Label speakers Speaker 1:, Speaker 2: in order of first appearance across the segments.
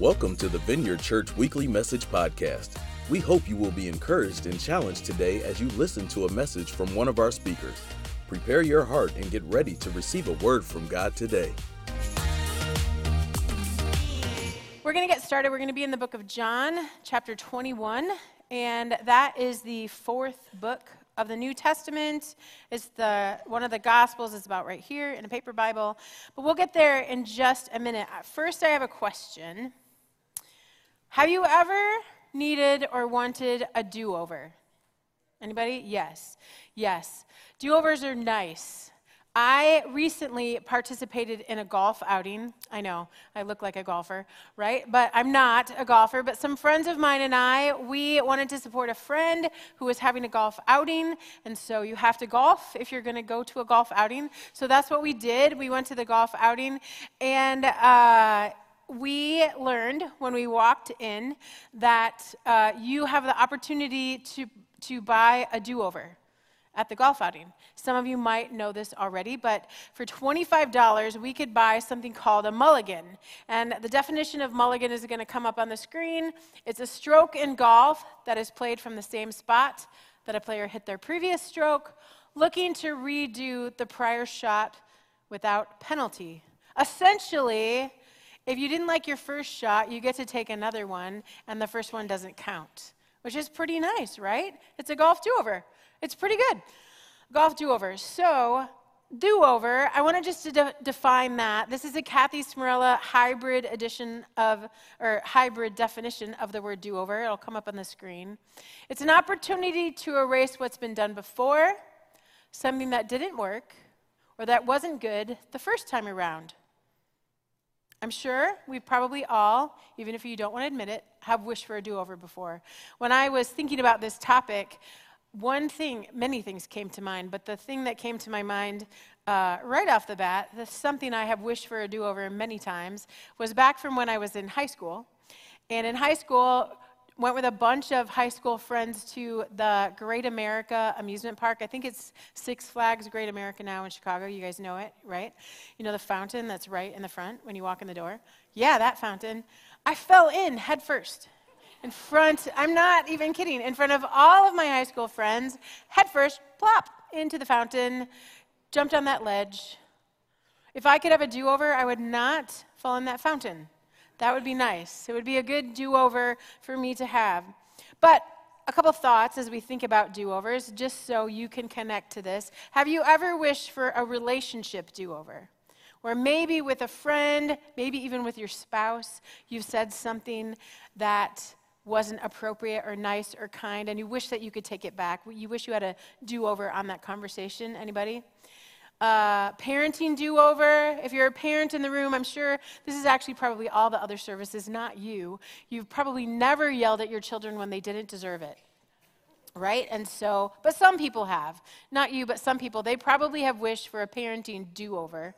Speaker 1: Welcome to the Vineyard Church Weekly Message Podcast. We hope you will be encouraged and challenged today as you listen to a message from one of our speakers. Prepare your heart and get ready to receive a word from God today.
Speaker 2: We're going to get started. We're going to be in the book of John, chapter 21, and that is the fourth book of the New Testament. It's the one of the Gospels. It's about right here in a paper Bible. But we'll get there in just a minute. First, I have a question. Have you ever needed or wanted a do-over? Anybody? Yes. Yes. Do-overs are nice. I recently participated in a golf outing. I know, I look like a golfer, right? But I'm not a golfer. But some friends of mine and I, we wanted to support a friend who was having a golf outing. And so you have to golf if you're going to go to a golf outing. So that's what we did. We went to the golf outing. And, uh, we learned when we walked in that uh, you have the opportunity to, to buy a do over at the golf outing. Some of you might know this already, but for $25, we could buy something called a mulligan. And the definition of mulligan is going to come up on the screen. It's a stroke in golf that is played from the same spot that a player hit their previous stroke, looking to redo the prior shot without penalty. Essentially, if you didn't like your first shot, you get to take another one, and the first one doesn't count, which is pretty nice, right? It's a golf do over. It's pretty good. Golf do over. So, do over, I just to de- define that. This is a Kathy Smarrella hybrid edition of, or hybrid definition of the word do over. It'll come up on the screen. It's an opportunity to erase what's been done before, something that didn't work, or that wasn't good the first time around. I'm sure we probably all, even if you don't want to admit it, have wished for a do over before. When I was thinking about this topic, one thing, many things came to mind, but the thing that came to my mind uh, right off the bat, something I have wished for a do over many times, was back from when I was in high school. And in high school, went with a bunch of high school friends to the Great America amusement park. I think it's Six Flags Great America now in Chicago. You guys know it, right? You know the fountain that's right in the front when you walk in the door? Yeah, that fountain. I fell in headfirst in front, I'm not even kidding, in front of all of my high school friends, headfirst, plop, into the fountain, jumped on that ledge. If I could have a do over, I would not fall in that fountain. That would be nice. It would be a good do over for me to have. But a couple thoughts as we think about do overs, just so you can connect to this. Have you ever wished for a relationship do over? Or maybe with a friend, maybe even with your spouse, you've said something that wasn't appropriate or nice or kind and you wish that you could take it back you wish you had a do-over on that conversation anybody uh, parenting do-over. If you're a parent in the room i'm sure this is actually probably all the other services not you. You've probably never yelled at your children when they didn't deserve it right? And so but some people have. Not you but some people. They probably have wished for a parenting do-over.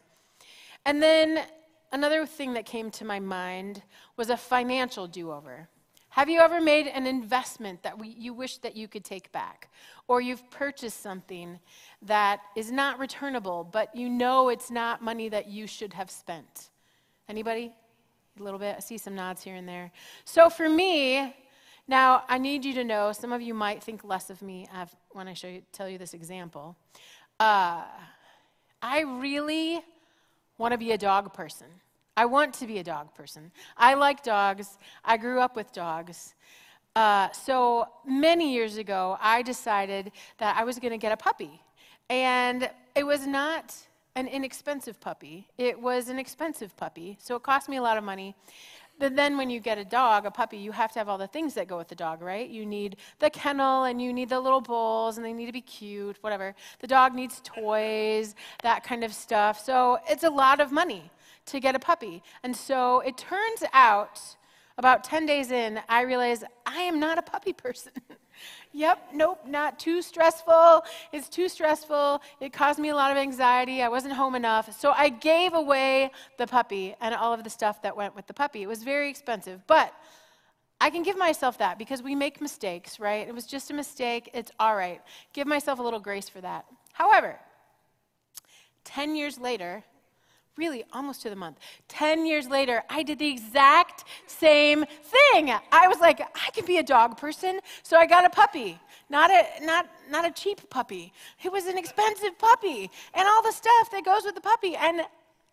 Speaker 2: And then another thing that came to my mind was a financial do-over have you ever made an investment that we, you wish that you could take back? Or you've purchased something that is not returnable, but you know it's not money that you should have spent? Anybody? A little bit. I see some nods here and there. So for me, now I need you to know, some of you might think less of me when I show you, tell you this example. Uh, I really want to be a dog person. I want to be a dog person. I like dogs. I grew up with dogs. Uh, so many years ago, I decided that I was going to get a puppy. And it was not an inexpensive puppy, it was an expensive puppy. So it cost me a lot of money. But then when you get a dog, a puppy, you have to have all the things that go with the dog, right? You need the kennel and you need the little bowls and they need to be cute, whatever. The dog needs toys, that kind of stuff. So it's a lot of money to get a puppy. And so it turns out, about 10 days in, I realized I am not a puppy person. yep, nope, not too stressful. It's too stressful. It caused me a lot of anxiety. I wasn't home enough. So I gave away the puppy and all of the stuff that went with the puppy. It was very expensive. But I can give myself that because we make mistakes, right? It was just a mistake. It's all right. Give myself a little grace for that. However, 10 years later, really almost to the month. 10 years later, I did the exact same thing. I was like, I can be a dog person, so I got a puppy. Not a, not, not a cheap puppy. It was an expensive puppy and all the stuff that goes with the puppy. And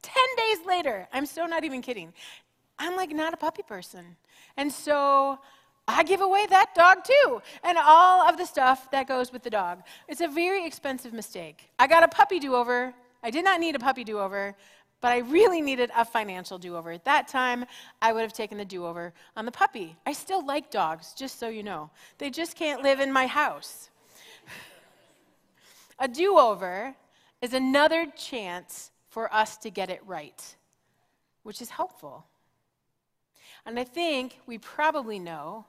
Speaker 2: 10 days later, I'm still not even kidding, I'm like not a puppy person. And so I give away that dog too, and all of the stuff that goes with the dog. It's a very expensive mistake. I got a puppy do over. I did not need a puppy do over, but I really needed a financial do over. At that time, I would have taken the do over on the puppy. I still like dogs, just so you know. They just can't live in my house. a do over is another chance for us to get it right, which is helpful. And I think we probably know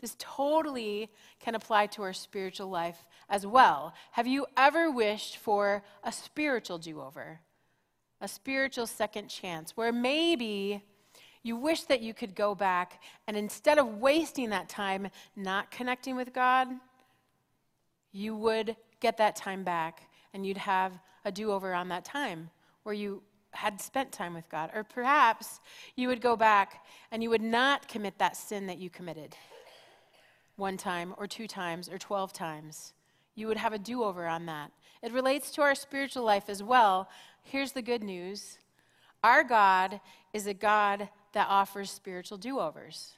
Speaker 2: this totally can apply to our spiritual life as well. Have you ever wished for a spiritual do over? A spiritual second chance where maybe you wish that you could go back and instead of wasting that time not connecting with God, you would get that time back and you'd have a do over on that time where you had spent time with God. Or perhaps you would go back and you would not commit that sin that you committed one time or two times or 12 times. You would have a do over on that. It relates to our spiritual life as well. Here's the good news our God is a God that offers spiritual do overs.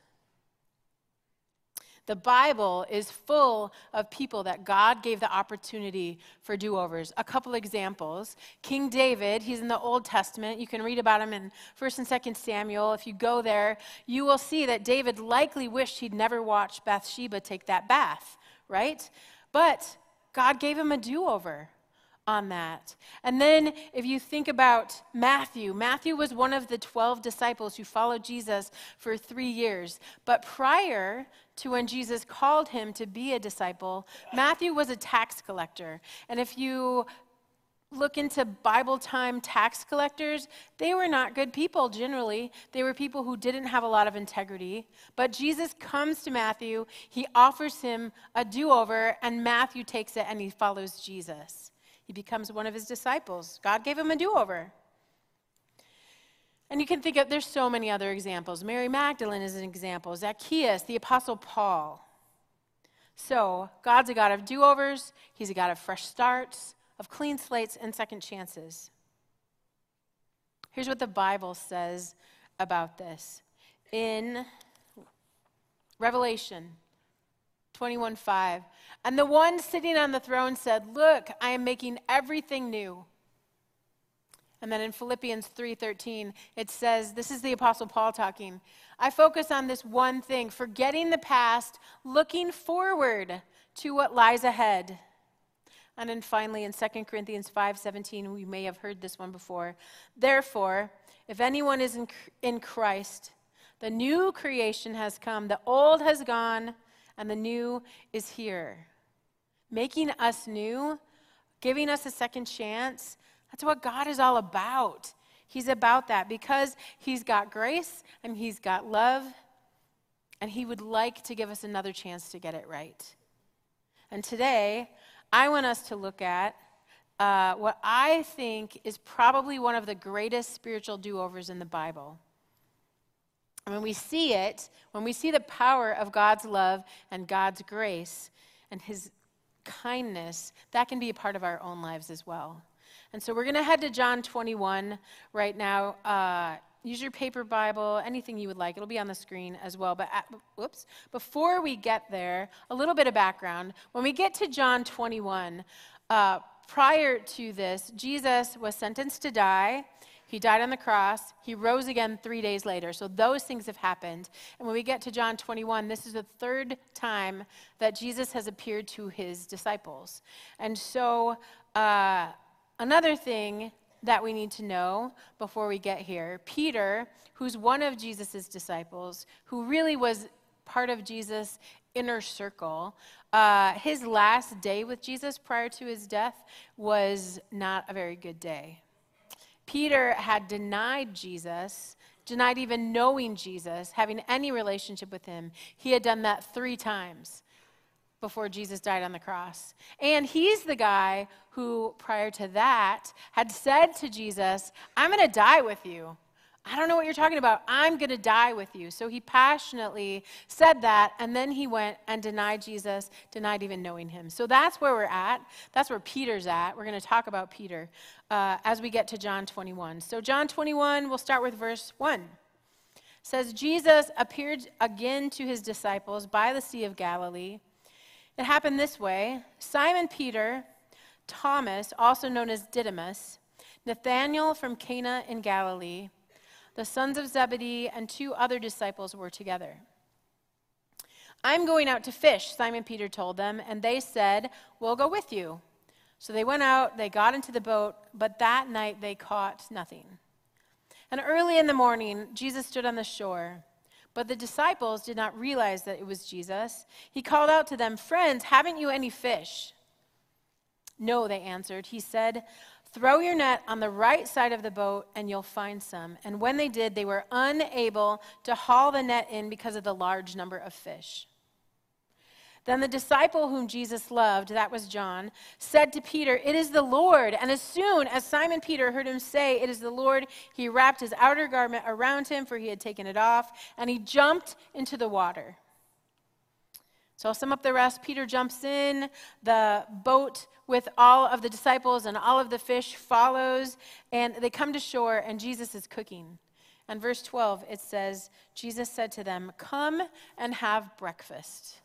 Speaker 2: The Bible is full of people that God gave the opportunity for do overs. A couple examples. King David, he's in the Old Testament. You can read about him in 1st and 2nd Samuel. If you go there, you will see that David likely wished he'd never watched Bathsheba take that bath, right? But God gave him a do over on that. And then if you think about Matthew, Matthew was one of the 12 disciples who followed Jesus for three years. But prior to when Jesus called him to be a disciple, Matthew was a tax collector. And if you look into Bible time tax collectors, they were not good people generally. They were people who didn't have a lot of integrity. But Jesus comes to Matthew, he offers him a do over, and Matthew takes it and he follows Jesus. He becomes one of his disciples. God gave him a do over. And you can think of, there's so many other examples. Mary Magdalene is an example, Zacchaeus, the Apostle Paul. So, God's a God of do overs, He's a God of fresh starts, of clean slates, and second chances. Here's what the Bible says about this. In Revelation 21:5, and the one sitting on the throne said, Look, I am making everything new. And then in Philippians 3:13, it says, this is the apostle Paul talking. I focus on this one thing, forgetting the past, looking forward to what lies ahead. And then finally in 2 Corinthians 5:17, we may have heard this one before. Therefore, if anyone is in, in Christ, the new creation has come, the old has gone, and the new is here. Making us new, giving us a second chance, that's what God is all about. He's about that because He's got grace and He's got love, and He would like to give us another chance to get it right. And today, I want us to look at uh, what I think is probably one of the greatest spiritual do overs in the Bible. When we see it, when we see the power of God's love and God's grace and His kindness, that can be a part of our own lives as well. And so we're going to head to John 21 right now. Uh, use your paper Bible, anything you would like. It'll be on the screen as well. But at, whoops, before we get there, a little bit of background. When we get to John 21, uh, prior to this, Jesus was sentenced to die. He died on the cross. He rose again three days later. So those things have happened. And when we get to John 21, this is the third time that Jesus has appeared to his disciples. And so uh, Another thing that we need to know before we get here Peter, who's one of Jesus' disciples, who really was part of Jesus' inner circle, uh, his last day with Jesus prior to his death was not a very good day. Peter had denied Jesus, denied even knowing Jesus, having any relationship with him. He had done that three times before Jesus died on the cross. And he's the guy who, prior to that, had said to Jesus, I'm going to die with you. I don't know what you're talking about. I'm going to die with you. So he passionately said that, and then he went and denied Jesus, denied even knowing him. So that's where we're at. That's where Peter's at. We're going to talk about Peter uh, as we get to John 21. So, John 21, we'll start with verse 1. It says, Jesus appeared again to his disciples by the Sea of Galilee. It happened this way Simon Peter, Thomas, also known as Didymus, Nathanael from Cana in Galilee, the sons of Zebedee, and two other disciples were together. I'm going out to fish, Simon Peter told them, and they said, We'll go with you. So they went out, they got into the boat, but that night they caught nothing. And early in the morning, Jesus stood on the shore. But the disciples did not realize that it was Jesus. He called out to them, Friends, haven't you any fish? No, they answered. He said, Throw your net on the right side of the boat and you'll find some. And when they did, they were unable to haul the net in because of the large number of fish. Then the disciple whom Jesus loved, that was John, said to Peter, It is the Lord. And as soon as Simon Peter heard him say, It is the Lord, he wrapped his outer garment around him, for he had taken it off, and he jumped into the water. So I'll sum up the rest. Peter jumps in, the boat with all of the disciples and all of the fish follows, and they come to shore, and Jesus is cooking. And verse 12, it says, Jesus said to them, Come and have breakfast.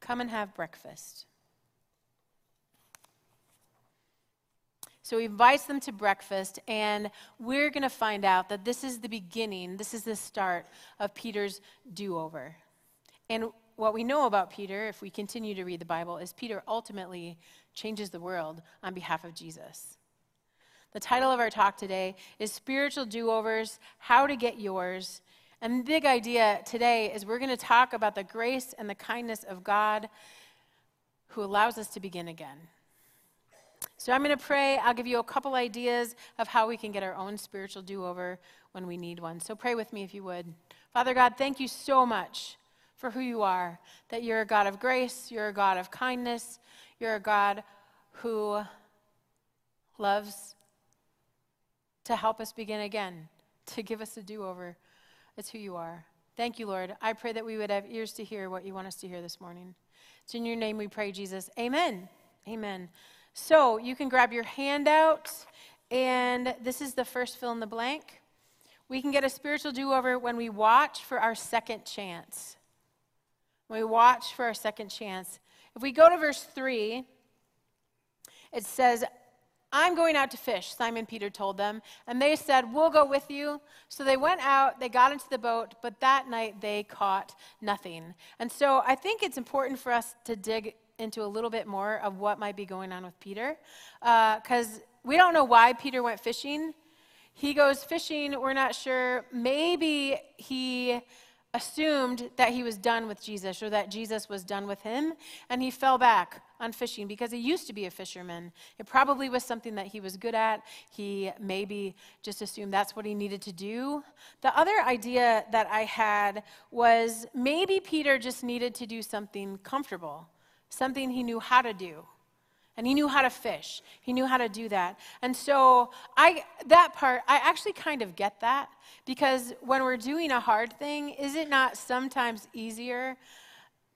Speaker 2: Come and have breakfast. So he invites them to breakfast, and we're going to find out that this is the beginning, this is the start of Peter's do over. And what we know about Peter, if we continue to read the Bible, is Peter ultimately changes the world on behalf of Jesus. The title of our talk today is Spiritual Do Overs How to Get Yours. And the big idea today is we're going to talk about the grace and the kindness of God who allows us to begin again. So I'm going to pray. I'll give you a couple ideas of how we can get our own spiritual do over when we need one. So pray with me if you would. Father God, thank you so much for who you are, that you're a God of grace, you're a God of kindness, you're a God who loves to help us begin again, to give us a do over. It's who you are. Thank you, Lord. I pray that we would have ears to hear what you want us to hear this morning. It's in your name we pray, Jesus. Amen. Amen. So you can grab your handout, and this is the first fill in the blank. We can get a spiritual do over when we watch for our second chance. When we watch for our second chance. If we go to verse 3, it says, I'm going out to fish, Simon Peter told them. And they said, We'll go with you. So they went out, they got into the boat, but that night they caught nothing. And so I think it's important for us to dig into a little bit more of what might be going on with Peter. Because uh, we don't know why Peter went fishing. He goes fishing, we're not sure. Maybe he assumed that he was done with Jesus or that Jesus was done with him, and he fell back on fishing because he used to be a fisherman. It probably was something that he was good at. He maybe just assumed that's what he needed to do. The other idea that I had was maybe Peter just needed to do something comfortable, something he knew how to do and he knew how to fish. He knew how to do that. And so I that part I actually kind of get that because when we're doing a hard thing, is it not sometimes easier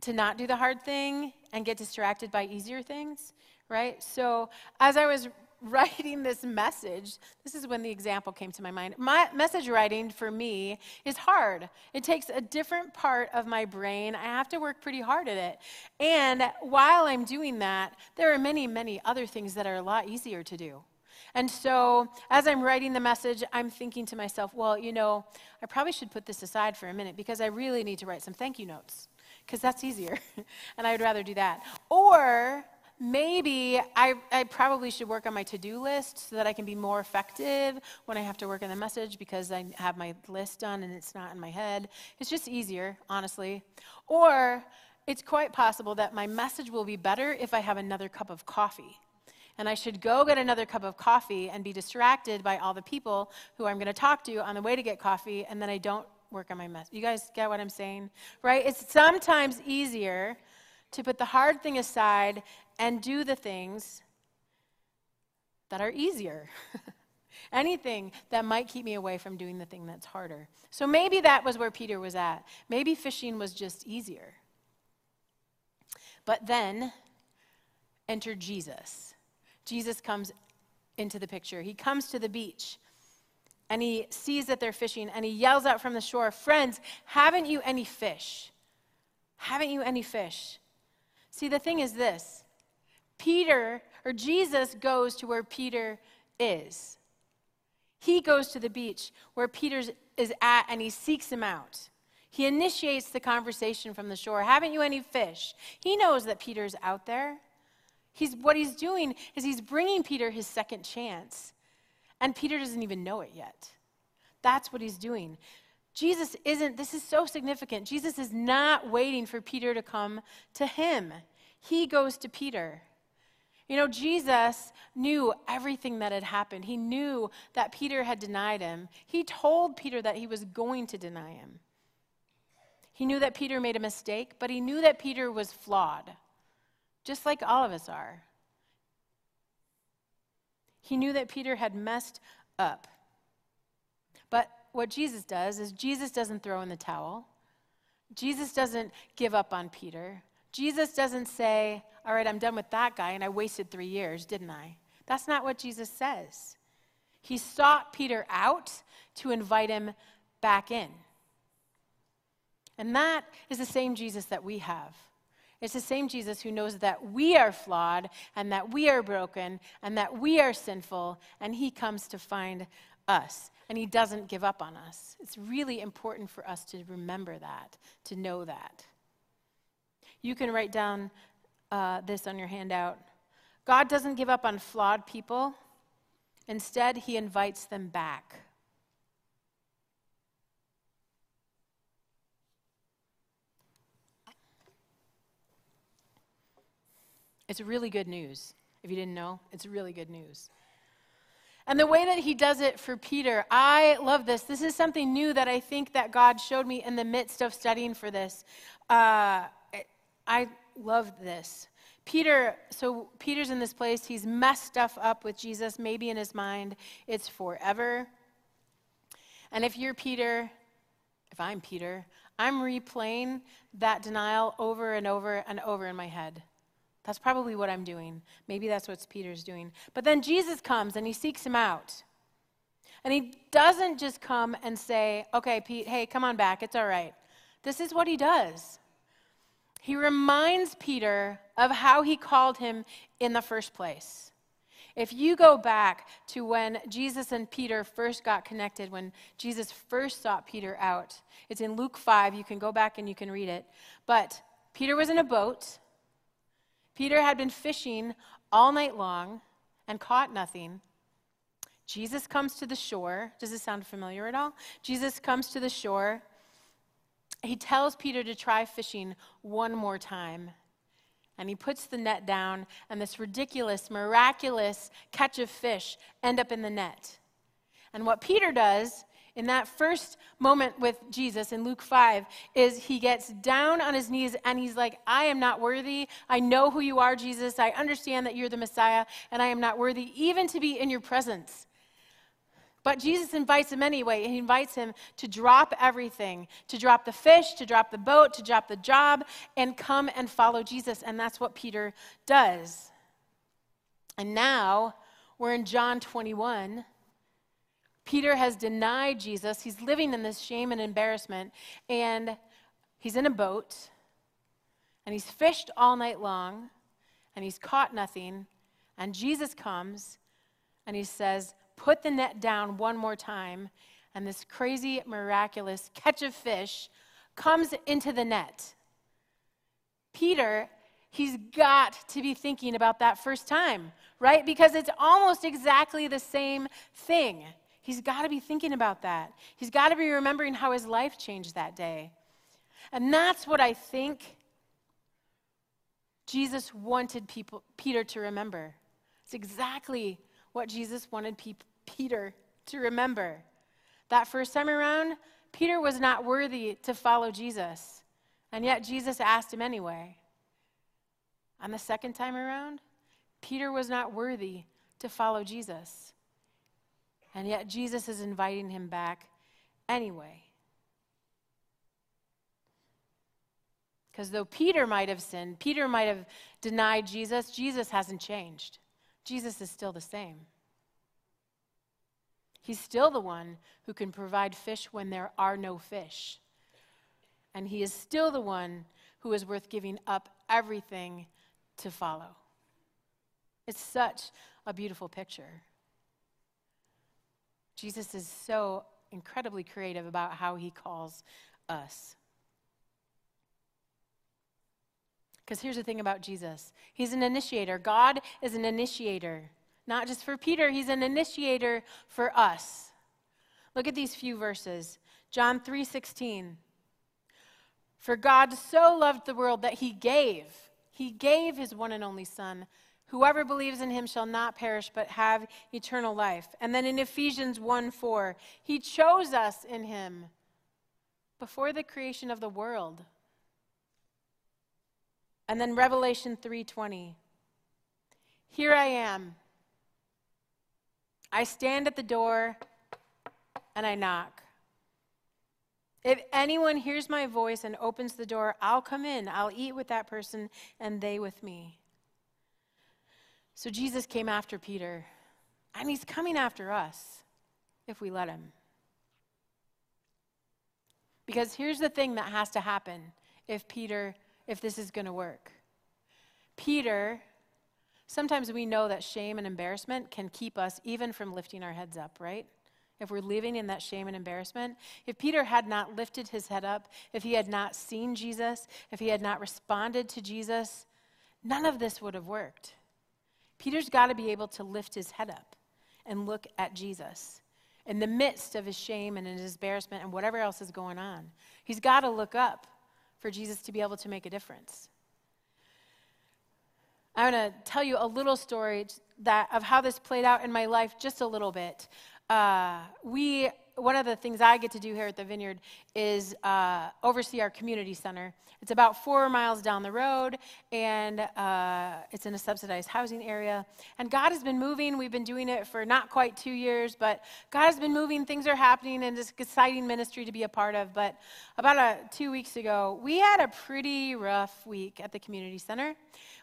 Speaker 2: to not do the hard thing and get distracted by easier things, right? So as I was writing this message, this is when the example came to my mind. My message writing for me is hard. It takes a different part of my brain. I have to work pretty hard at it. And while I'm doing that, there are many, many other things that are a lot easier to do. And so, as I'm writing the message, I'm thinking to myself, well, you know, I probably should put this aside for a minute because I really need to write some thank you notes because that's easier. and I would rather do that. Or maybe I, I probably should work on my to do list so that I can be more effective when I have to work on the message because I have my list done and it's not in my head. It's just easier, honestly. Or it's quite possible that my message will be better if I have another cup of coffee. And I should go get another cup of coffee and be distracted by all the people who I'm going to talk to on the way to get coffee, and then I don't work on my mess. You guys get what I'm saying? Right? It's sometimes easier to put the hard thing aside and do the things that are easier. Anything that might keep me away from doing the thing that's harder. So maybe that was where Peter was at. Maybe fishing was just easier. But then enter Jesus. Jesus comes into the picture. He comes to the beach and he sees that they're fishing and he yells out from the shore, Friends, haven't you any fish? Haven't you any fish? See, the thing is this Peter, or Jesus, goes to where Peter is. He goes to the beach where Peter is at and he seeks him out. He initiates the conversation from the shore. Haven't you any fish? He knows that Peter's out there. He's, what he's doing is he's bringing Peter his second chance. And Peter doesn't even know it yet. That's what he's doing. Jesus isn't, this is so significant. Jesus is not waiting for Peter to come to him, he goes to Peter. You know, Jesus knew everything that had happened. He knew that Peter had denied him. He told Peter that he was going to deny him. He knew that Peter made a mistake, but he knew that Peter was flawed, just like all of us are. He knew that Peter had messed up. But what Jesus does is Jesus doesn't throw in the towel. Jesus doesn't give up on Peter. Jesus doesn't say, All right, I'm done with that guy, and I wasted three years, didn't I? That's not what Jesus says. He sought Peter out to invite him back in. And that is the same Jesus that we have. It's the same Jesus who knows that we are flawed and that we are broken and that we are sinful, and he comes to find us. And he doesn't give up on us. It's really important for us to remember that, to know that. You can write down uh, this on your handout. God doesn't give up on flawed people, instead, he invites them back. It's really good news. If you didn't know, it's really good news. And the way that he does it for Peter, I love this. This is something new that I think that God showed me in the midst of studying for this. Uh, I love this. Peter, so Peter's in this place. He's messed stuff up with Jesus, maybe in his mind. It's forever. And if you're Peter, if I'm Peter, I'm replaying that denial over and over and over in my head. That's probably what I'm doing. Maybe that's what Peter's doing. But then Jesus comes and he seeks him out. And he doesn't just come and say, okay, Pete, hey, come on back. It's all right. This is what he does. He reminds Peter of how he called him in the first place. If you go back to when Jesus and Peter first got connected, when Jesus first sought Peter out, it's in Luke 5. You can go back and you can read it. But Peter was in a boat. Peter had been fishing all night long and caught nothing. Jesus comes to the shore. Does this sound familiar at all? Jesus comes to the shore. He tells Peter to try fishing one more time. And he puts the net down, and this ridiculous, miraculous catch of fish end up in the net. And what Peter does in that first moment with Jesus in Luke 5 is he gets down on his knees and he's like, I am not worthy. I know who you are, Jesus. I understand that you're the Messiah, and I am not worthy even to be in your presence. But Jesus invites him anyway. He invites him to drop everything, to drop the fish, to drop the boat, to drop the job, and come and follow Jesus. And that's what Peter does. And now we're in John 21. Peter has denied Jesus. He's living in this shame and embarrassment. And he's in a boat. And he's fished all night long. And he's caught nothing. And Jesus comes and he says, Put the net down one more time. And this crazy, miraculous catch of fish comes into the net. Peter, he's got to be thinking about that first time, right? Because it's almost exactly the same thing. He's got to be thinking about that. He's got to be remembering how his life changed that day. And that's what I think Jesus wanted people, Peter to remember. It's exactly what Jesus wanted pe- Peter to remember. That first time around, Peter was not worthy to follow Jesus. And yet Jesus asked him anyway. On the second time around, Peter was not worthy to follow Jesus. And yet, Jesus is inviting him back anyway. Because though Peter might have sinned, Peter might have denied Jesus, Jesus hasn't changed. Jesus is still the same. He's still the one who can provide fish when there are no fish. And he is still the one who is worth giving up everything to follow. It's such a beautiful picture. Jesus is so incredibly creative about how he calls us. Because here's the thing about Jesus He's an initiator. God is an initiator. Not just for Peter, He's an initiator for us. Look at these few verses. John 3 16. For God so loved the world that He gave, He gave His one and only Son. Whoever believes in him shall not perish but have eternal life. And then in Ephesians 1 4, he chose us in him before the creation of the world and then Revelation 3:20. Here I am. I stand at the door and I knock. If anyone hears my voice and opens the door, I'll come in. I'll eat with that person and they with me. So Jesus came after Peter, and he's coming after us if we let him. Because here's the thing that has to happen if Peter if this is going to work. Peter, sometimes we know that shame and embarrassment can keep us even from lifting our heads up, right? If we're living in that shame and embarrassment, if Peter had not lifted his head up, if he had not seen Jesus, if he had not responded to Jesus, none of this would have worked. Peter's got to be able to lift his head up and look at Jesus in the midst of his shame and his embarrassment and whatever else is going on. He's got to look up for Jesus to be able to make a difference. I'm going to tell you a little story that, of how this played out in my life just a little bit. Uh, we one of the things I get to do here at the Vineyard is uh, oversee our community center. It's about four miles down the road, and uh, it's in a subsidized housing area. And God has been moving. We've been doing it for not quite two years, but God has been moving. Things are happening, and it's exciting ministry to be a part of. But about a, two weeks ago, we had a pretty rough week at the community center.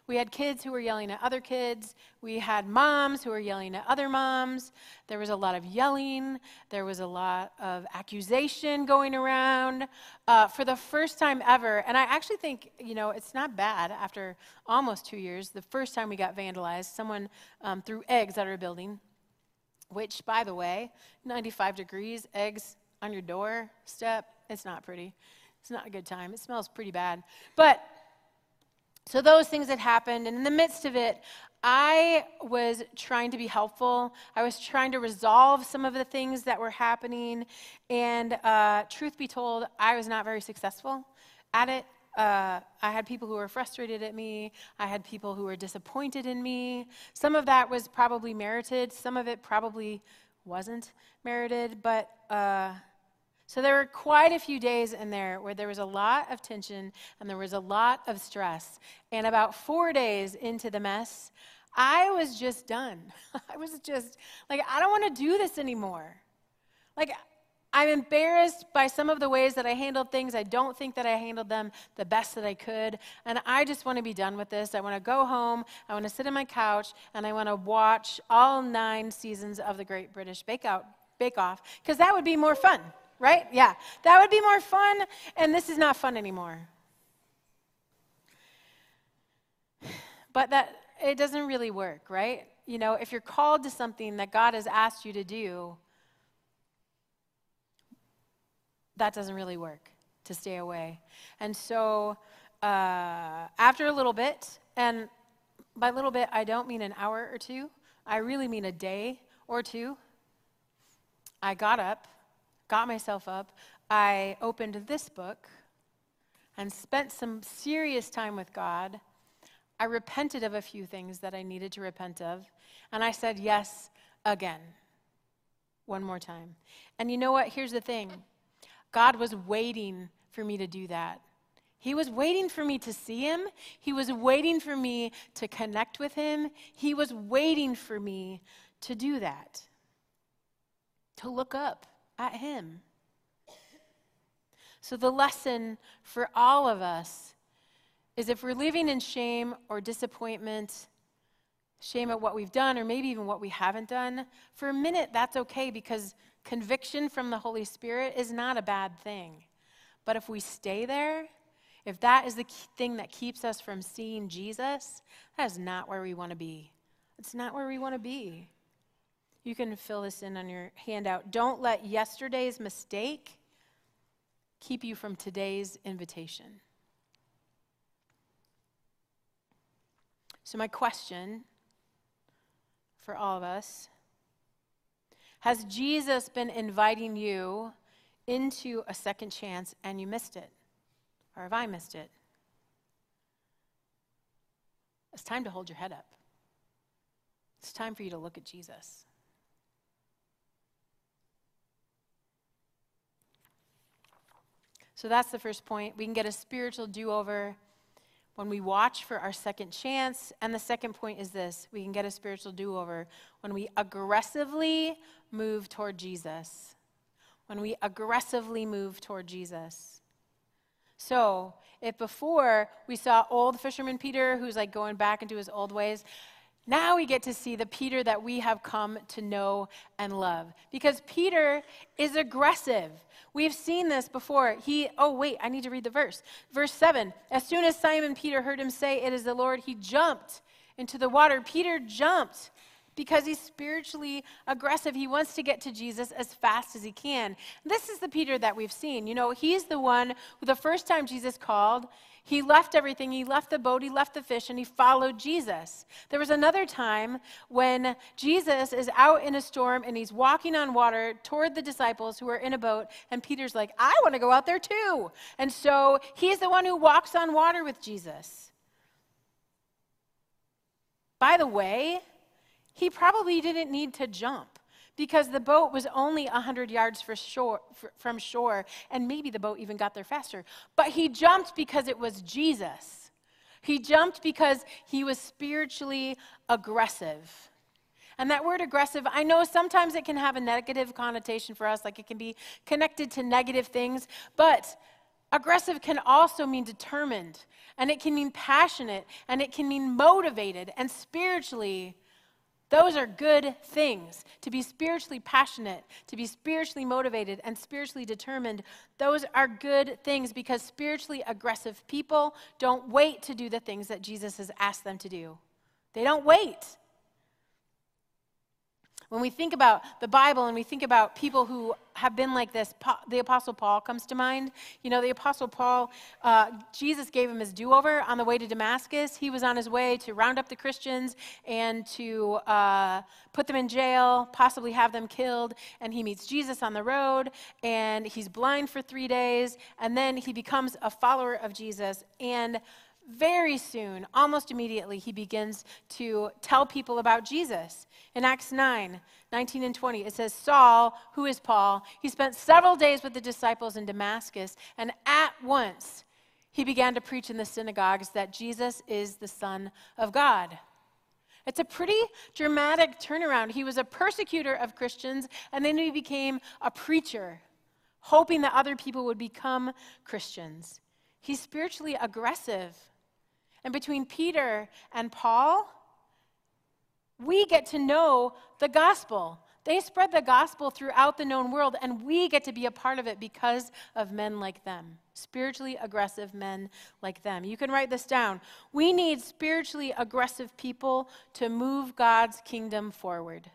Speaker 2: We had kids who were yelling at other kids. We had moms who were yelling at other moms. There was a lot of yelling. There was a lot of accusation going around uh, for the first time ever. And I actually think, you know, it's not bad after almost two years. The first time we got vandalized, someone um, threw eggs at our building, which, by the way, 95 degrees, eggs on your doorstep, it's not pretty. It's not a good time. It smells pretty bad. But so those things had happened, and in the midst of it, I was trying to be helpful. I was trying to resolve some of the things that were happening. And uh, truth be told, I was not very successful at it. Uh, I had people who were frustrated at me. I had people who were disappointed in me. Some of that was probably merited, some of it probably wasn't merited. But uh, so there were quite a few days in there where there was a lot of tension and there was a lot of stress. And about four days into the mess, I was just done. I was just like, I don't want to do this anymore. Like, I'm embarrassed by some of the ways that I handled things. I don't think that I handled them the best that I could. And I just want to be done with this. I want to go home. I want to sit on my couch and I want to watch all nine seasons of the Great British Bake, Bake Off because that would be more fun right? Yeah. That would be more fun, and this is not fun anymore. But that it doesn't really work, right? You know, if you're called to something that God has asked you to do, that doesn't really work to stay away. And so, uh, after a little bit, and by little bit, I don't mean an hour or two, I really mean a day or two, I got up got myself up, I opened this book and spent some serious time with God. I repented of a few things that I needed to repent of, and I said yes again. One more time. And you know what? Here's the thing God was waiting for me to do that. He was waiting for me to see him. He was waiting for me to connect with him. He was waiting for me to do that, to look up at him. So, the lesson for all of us is if we're living in shame or disappointment, shame at what we've done, or maybe even what we haven't done, for a minute, that's okay because conviction from the Holy Spirit is not a bad thing. But if we stay there, if that is the thing that keeps us from seeing Jesus, that is not where we want to be. It's not where we want to be. You can fill this in on your handout. Don't let yesterday's mistake keep you from today's invitation. So, my question for all of us has Jesus been inviting you into a second chance and you missed it? Or have I missed it? It's time to hold your head up. It's time for you to look at Jesus. So that's the first point. We can get a spiritual do over when we watch for our second chance. And the second point is this we can get a spiritual do over when we aggressively move toward Jesus. When we aggressively move toward Jesus. So, if before we saw old fisherman Peter who's like going back into his old ways, now we get to see the Peter that we have come to know and love. Because Peter is aggressive. We've seen this before. He, oh, wait, I need to read the verse. Verse 7 As soon as Simon Peter heard him say, It is the Lord, he jumped into the water. Peter jumped because he's spiritually aggressive. He wants to get to Jesus as fast as he can. This is the Peter that we've seen. You know, he's the one who the first time Jesus called, he left everything. He left the boat, he left the fish, and he followed Jesus. There was another time when Jesus is out in a storm and he's walking on water toward the disciples who are in a boat, and Peter's like, I want to go out there too. And so he's the one who walks on water with Jesus. By the way, he probably didn't need to jump because the boat was only 100 yards shore, from shore, and maybe the boat even got there faster. But he jumped because it was Jesus. He jumped because he was spiritually aggressive. And that word aggressive, I know sometimes it can have a negative connotation for us, like it can be connected to negative things, but aggressive can also mean determined, and it can mean passionate, and it can mean motivated, and spiritually those are good things. To be spiritually passionate, to be spiritually motivated, and spiritually determined, those are good things because spiritually aggressive people don't wait to do the things that Jesus has asked them to do. They don't wait. When we think about the Bible and we think about people who have been like this, the Apostle Paul comes to mind. You know, the Apostle Paul, uh, Jesus gave him his do over on the way to Damascus. He was on his way to round up the Christians and to uh, put them in jail, possibly have them killed. And he meets Jesus on the road, and he's blind for three days. And then he becomes a follower of Jesus. And very soon, almost immediately, he begins to tell people about Jesus. In Acts 9, 19 and 20, it says, Saul, who is Paul, he spent several days with the disciples in Damascus, and at once he began to preach in the synagogues that Jesus is the Son of God. It's a pretty dramatic turnaround. He was a persecutor of Christians, and then he became a preacher, hoping that other people would become Christians. He's spiritually aggressive. And between Peter and Paul, we get to know the gospel. They spread the gospel throughout the known world, and we get to be a part of it because of men like them, spiritually aggressive men like them. You can write this down. We need spiritually aggressive people to move God's kingdom forward.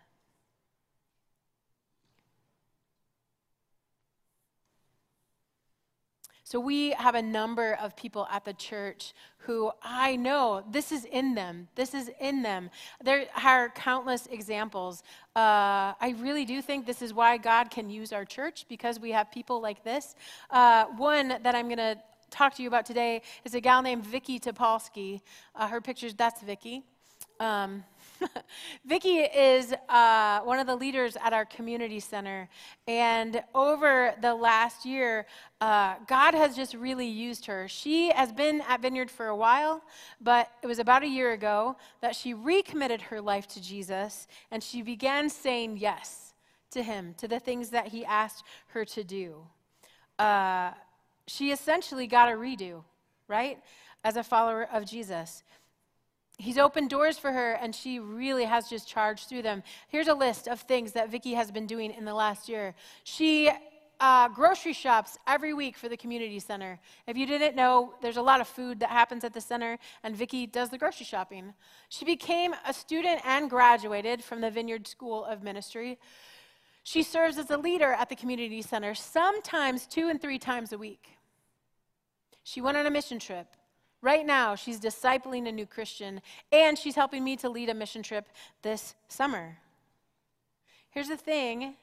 Speaker 2: So we have a number of people at the church who I know this is in them. This is in them. There are countless examples. Uh, I really do think this is why God can use our church because we have people like this. Uh, one that I'm going to talk to you about today is a gal named Vicky Topolsky. Uh, her pictures, that's Vicky. Um, Vicki is uh, one of the leaders at our community center, and over the last year, uh, God has just really used her. She has been at Vineyard for a while, but it was about a year ago that she recommitted her life to Jesus, and she began saying yes to Him, to the things that He asked her to do. Uh, she essentially got a redo, right, as a follower of Jesus. He's opened doors for her, and she really has just charged through them. Here's a list of things that Vicki has been doing in the last year. She uh, grocery shops every week for the community center. If you didn't know, there's a lot of food that happens at the center, and Vicki does the grocery shopping. She became a student and graduated from the Vineyard School of Ministry. She serves as a leader at the community center, sometimes two and three times a week. She went on a mission trip. Right now, she's discipling a new Christian, and she's helping me to lead a mission trip this summer. Here's the thing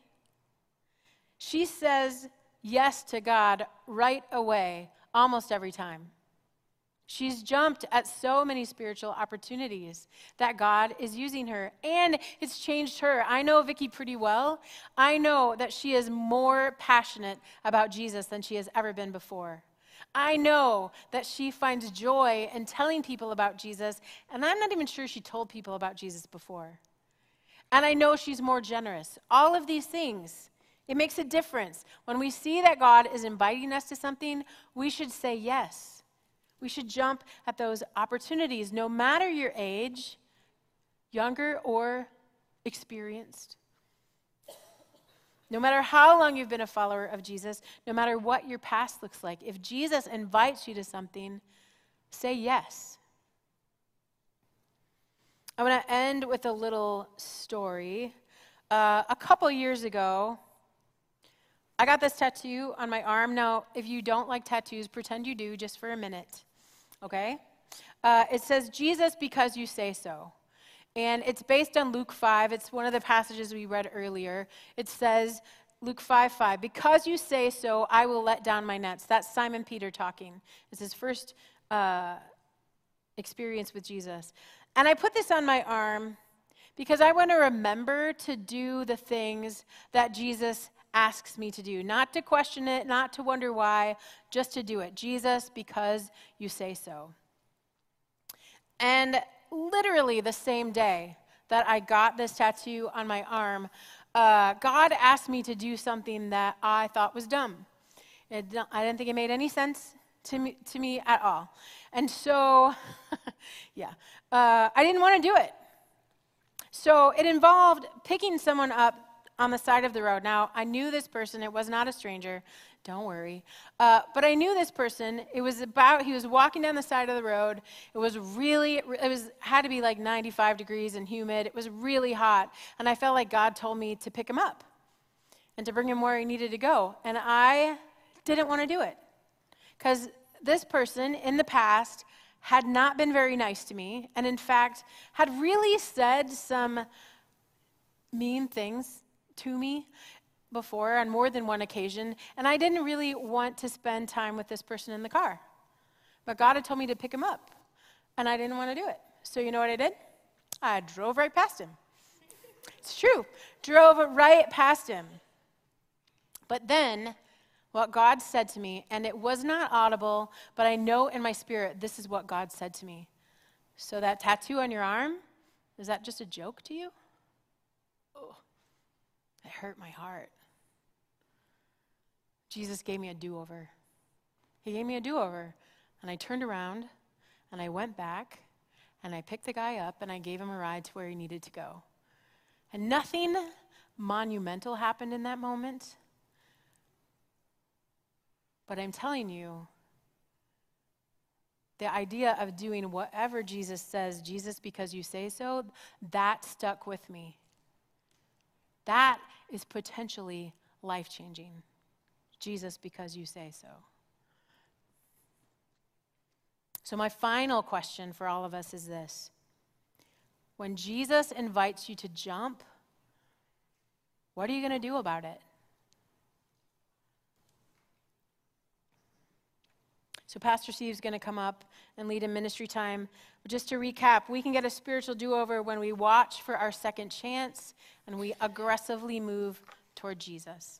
Speaker 2: she says yes to God right away, almost every time. She's jumped at so many spiritual opportunities that God is using her, and it's changed her. I know Vicki pretty well. I know that she is more passionate about Jesus than she has ever been before. I know that she finds joy in telling people about Jesus, and I'm not even sure she told people about Jesus before. And I know she's more generous. All of these things, it makes a difference. When we see that God is inviting us to something, we should say yes. We should jump at those opportunities, no matter your age, younger or experienced. No matter how long you've been a follower of Jesus, no matter what your past looks like, if Jesus invites you to something, say yes. I want to end with a little story. Uh, a couple years ago, I got this tattoo on my arm. Now, if you don't like tattoos, pretend you do just for a minute, okay? Uh, it says, Jesus, because you say so. And it's based on Luke 5. It's one of the passages we read earlier. It says, Luke 5 5, because you say so, I will let down my nets. That's Simon Peter talking. It's his first uh, experience with Jesus. And I put this on my arm because I want to remember to do the things that Jesus asks me to do. Not to question it, not to wonder why, just to do it. Jesus, because you say so. And literally the same day that I got this tattoo on my arm, uh, God asked me to do something that I thought was dumb. It, I didn't think it made any sense to me, to me at all. And so, yeah, uh, I didn't want to do it. So it involved picking someone up on the side of the road. Now, I knew this person, it was not a stranger. Don't worry. Uh, but I knew this person. It was about, he was walking down the side of the road. It was really, it was, had to be like 95 degrees and humid. It was really hot. And I felt like God told me to pick him up and to bring him where he needed to go. And I didn't want to do it. Because this person in the past had not been very nice to me. And in fact, had really said some mean things to me before on more than one occasion, and I didn't really want to spend time with this person in the car. But God had told me to pick him up, and I didn't want to do it. So you know what I did? I drove right past him. It's true, drove right past him. But then, what God said to me, and it was not audible, but I know in my spirit this is what God said to me. So, that tattoo on your arm, is that just a joke to you? Oh, it hurt my heart. Jesus gave me a do over. He gave me a do over. And I turned around and I went back and I picked the guy up and I gave him a ride to where he needed to go. And nothing monumental happened in that moment. But I'm telling you, the idea of doing whatever Jesus says, Jesus, because you say so, that stuck with me. That is potentially life changing. Jesus, because you say so. So, my final question for all of us is this When Jesus invites you to jump, what are you going to do about it? So, Pastor Steve's going to come up and lead a ministry time. But just to recap, we can get a spiritual do over when we watch for our second chance and we aggressively move toward Jesus.